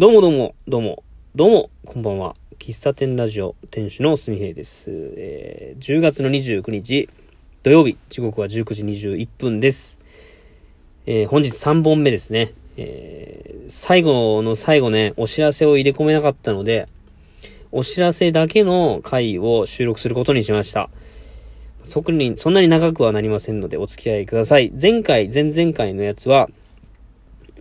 どうもどうも、どうも、どうも、こんばんは。喫茶店ラジオ店主のすみへいです。えー、10月の29日土曜日、時刻は19時21分です。えー、本日3本目ですね。えー、最後の最後ね、お知らせを入れ込めなかったので、お知らせだけの回を収録することにしました。そこに、そんなに長くはなりませんのでお付き合いください。前回、前々回のやつは、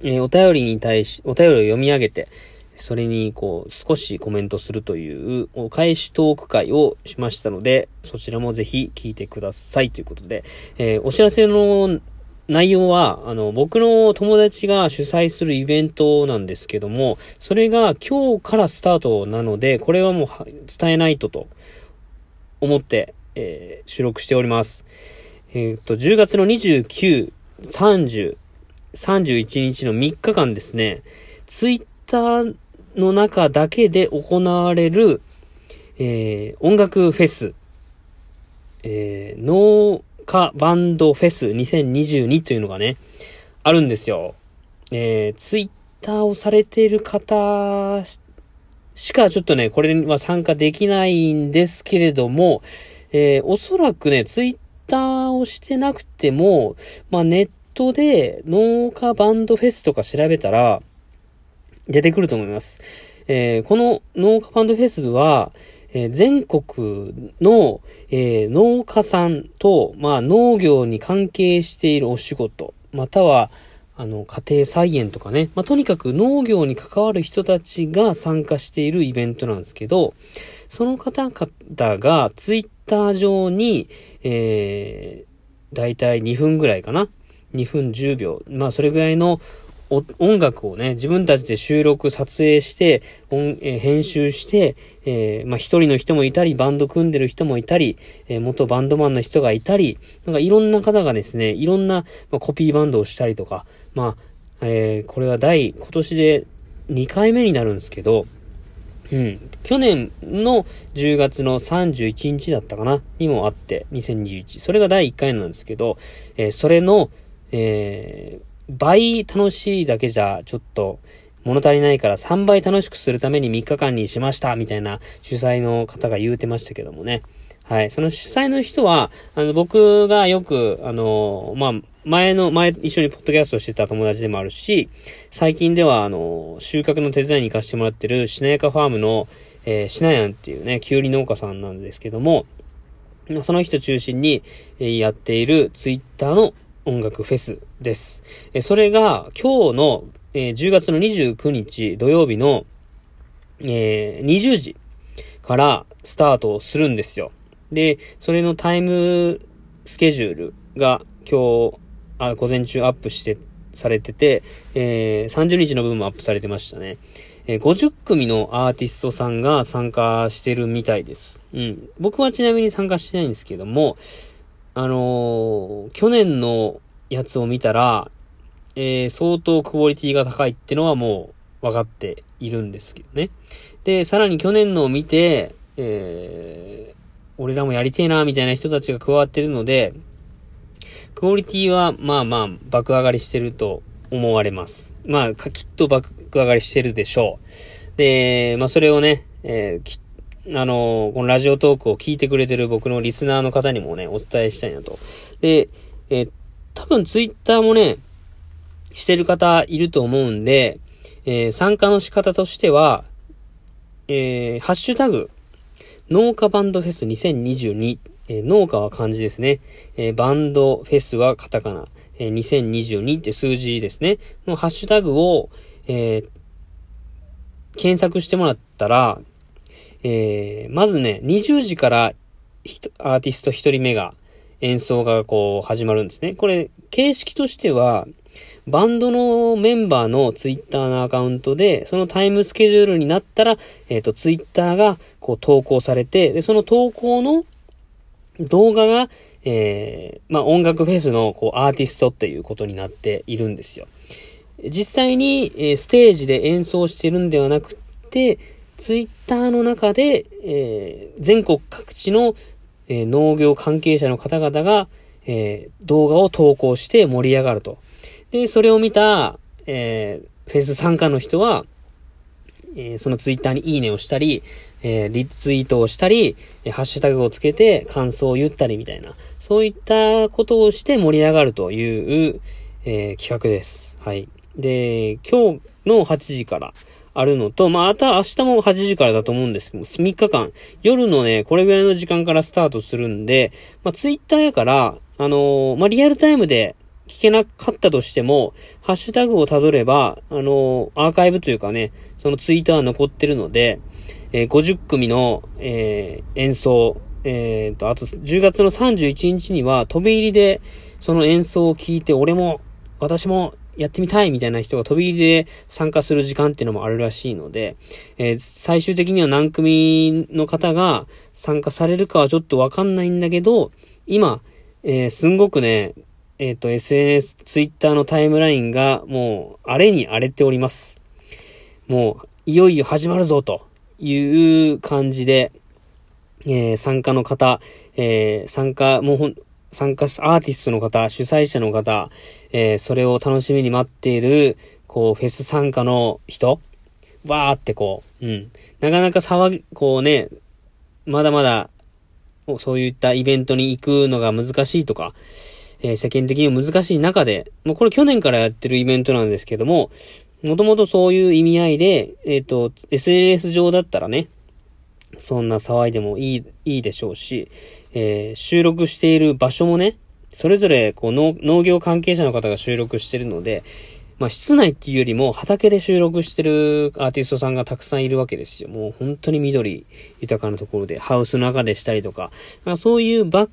えー、お便りに対し、お便りを読み上げて、それに、こう、少しコメントするという、お返しトーク会をしましたので、そちらもぜひ聞いてくださいということで、えー、お知らせの内容は、あの、僕の友達が主催するイベントなんですけども、それが今日からスタートなので、これはもう伝えないとと思って、えー、収録しております。えっ、と、10月の29、30、31日の3日間ですね、ツイッターの中だけで行われる、えー、音楽フェス、えー、農家バンドフェス2022というのがね、あるんですよ。えー、ツイッターをされている方しかちょっとね、これには参加できないんですけれども、えー、おそらくね、ツイッターをしてなくても、まあ、ネットで農家バンドフェスとか調べたら出てくると思います。えー、この農家バンドフェスは、えー、全国の、えー、農家さんと、まあ、農業に関係しているお仕事、または、あの、家庭菜園とかね、まあ、とにかく農業に関わる人たちが参加しているイベントなんですけど、その方々がツイッター上に、えー、だいたい2分ぐらいかな。2分10秒。まあ、それぐらいの音楽をね、自分たちで収録、撮影して、音え、編集して、えー、まあ、一人の人もいたり、バンド組んでる人もいたり、えー、元バンドマンの人がいたり、なんかいろんな方がですね、いろんな、まあ、コピーバンドをしたりとか、まあ、えこれは第、今年で2回目になるんですけど、うん。去年の10月の31日だったかなにもあって、2021。それが第1回なんですけど、えー、それの、えー、倍楽しいだけじゃちょっと物足りないから3倍楽しくするために3日間にしましたみたいな主催の方が言うてましたけどもね。はい。その主催の人は、あの、僕がよく、あの、まあ、前の、前、一緒にポッドキャストをしてた友達でもあるし、最近では、あの、収穫の手伝いに行かせてもらってる、しなやかファームの、えー、しなやんっていうね、きゅうり農家さんなんですけども、その人中心に、え、やっているツイッターの音楽フェスです。え、それが、今日の、えー、10月の29日土曜日の、えー、20時からスタートするんですよ。で、それのタイムスケジュールが今日、あ、午前中アップして、されてて、えー、30日の分もアップされてましたね。えー、50組のアーティストさんが参加してるみたいです。うん。僕はちなみに参加してないんですけども、あのー、去年のやつを見たら、えー、相当クオリティが高いってのはもう分かっているんですけどね。で、さらに去年のを見て、えー、俺らもやりてえな、みたいな人たちが加わってるので、クオリティは、まあまあ、爆上がりしてると思われます。まあ、きっと爆上がりしてるでしょう。で、まあそれをね、えー、きあの、このラジオトークを聞いてくれてる僕のリスナーの方にもね、お伝えしたいなと。で、え、多分ツイッターもね、してる方いると思うんで、えー、参加の仕方としては、えー、ハッシュタグ、農家バンドフェス2022、えー、農家は漢字ですね。え、バンドフェスはカタカナ。え、2022って数字ですね。のハッシュタグを、え検索してもらったら、えまずね、20時からアーティスト1人目が演奏がこう始まるんですね。これ、形式としては、バンドのメンバーのツイッターのアカウントで、そのタイムスケジュールになったら、えっ、ー、と、ツイッターがこう投稿されて、で、その投稿の動画が、えー、まあ、音楽フェスのこうアーティストっていうことになっているんですよ。実際に、えー、ステージで演奏してるんではなくて、ツイッターの中で、えー、全国各地の、えー、農業関係者の方々が、えー、動画を投稿して盛り上がると。で、それを見た、えー、フェス参加の人は、えー、そのツイッターにいいねをしたり、えー、リツイートをしたり、えハッシュタグをつけて感想を言ったりみたいな、そういったことをして盛り上がるという、え企画です。はい。で、今日の8時からあるのと、まあ、あと明日も8時からだと思うんですけど3日間、夜のね、これぐらいの時間からスタートするんで、まあ、ツイッターやから、あのまあ、リアルタイムで聞けなかったとしても、ハッシュタグをたどれば、あのアーカイブというかね、そのツイートは残ってるので、えー、50組の、えー、演奏、えー、と、あと10月の31日には飛び入りでその演奏を聞いて、俺も、私もやってみたいみたいな人が飛び入りで参加する時間っていうのもあるらしいので、えー、最終的には何組の方が参加されるかはちょっとわかんないんだけど、今、えー、すんごくね、えっ、ー、と、SNS、ツイッターのタイムラインがもう荒れに荒れております。もう、いよいよ始まるぞという感じで、えー、参加の方、えー、参加、もうほん、参加し、アーティストの方、主催者の方、えー、それを楽しみに待っている、こう、フェス参加の人、わーってこう、うん。なかなか騒ぎ、こうね、まだまだ、そういったイベントに行くのが難しいとか、えー、世間的にも難しい中で、もうこれ去年からやってるイベントなんですけども、もともとそういう意味合いで、えっ、ー、と、SNS 上だったらね、そんな騒いでもいい、いいでしょうし、えー、収録している場所もね、それぞれこう農業関係者の方が収録してるので、まあ室内っていうよりも畑で収録してるアーティストさんがたくさんいるわけですよ。もう本当に緑豊かなところで、ハウスの中でしたりとか、かそういうバ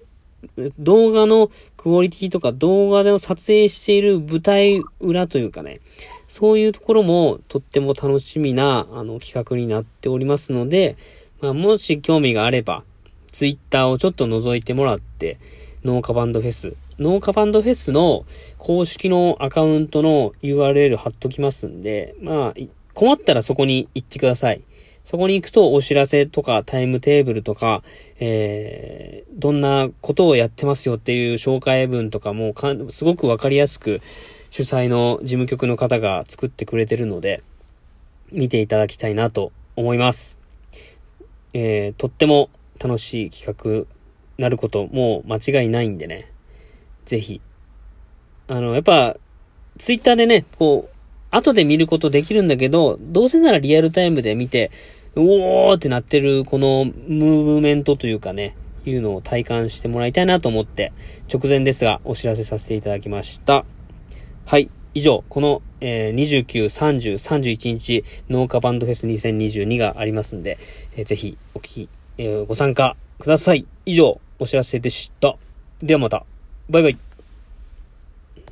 動画のクオリティとか動画で撮影している舞台裏というかね、そういうところもとっても楽しみなあの企画になっておりますので、まあ、もし興味があれば、ツイッターをちょっと覗いてもらって、農家バンドフェス。農家バンドフェスの公式のアカウントの URL 貼っときますんで、まあ、困ったらそこに行ってください。そこに行くとお知らせとかタイムテーブルとか、えー、どんなことをやってますよっていう紹介文とかもかすごくわかりやすく主催の事務局の方が作ってくれてるので、見ていただきたいなと思います。えー、とっても楽しい企画なることもう間違いないんでね。ぜひ。あの、やっぱ、ツイッターでね、こう、後で見ることできるんだけど、どうせならリアルタイムで見て、うおーってなってるこのムーブメントというかね、いうのを体感してもらいたいなと思って、直前ですがお知らせさせていただきました。はい。以上、この、えー、29、30、31日、農家バンドフェス2022がありますんで、えー、ぜひ、お聞き、えー、ご参加ください。以上、お知らせでした。ではまた。バイバイ。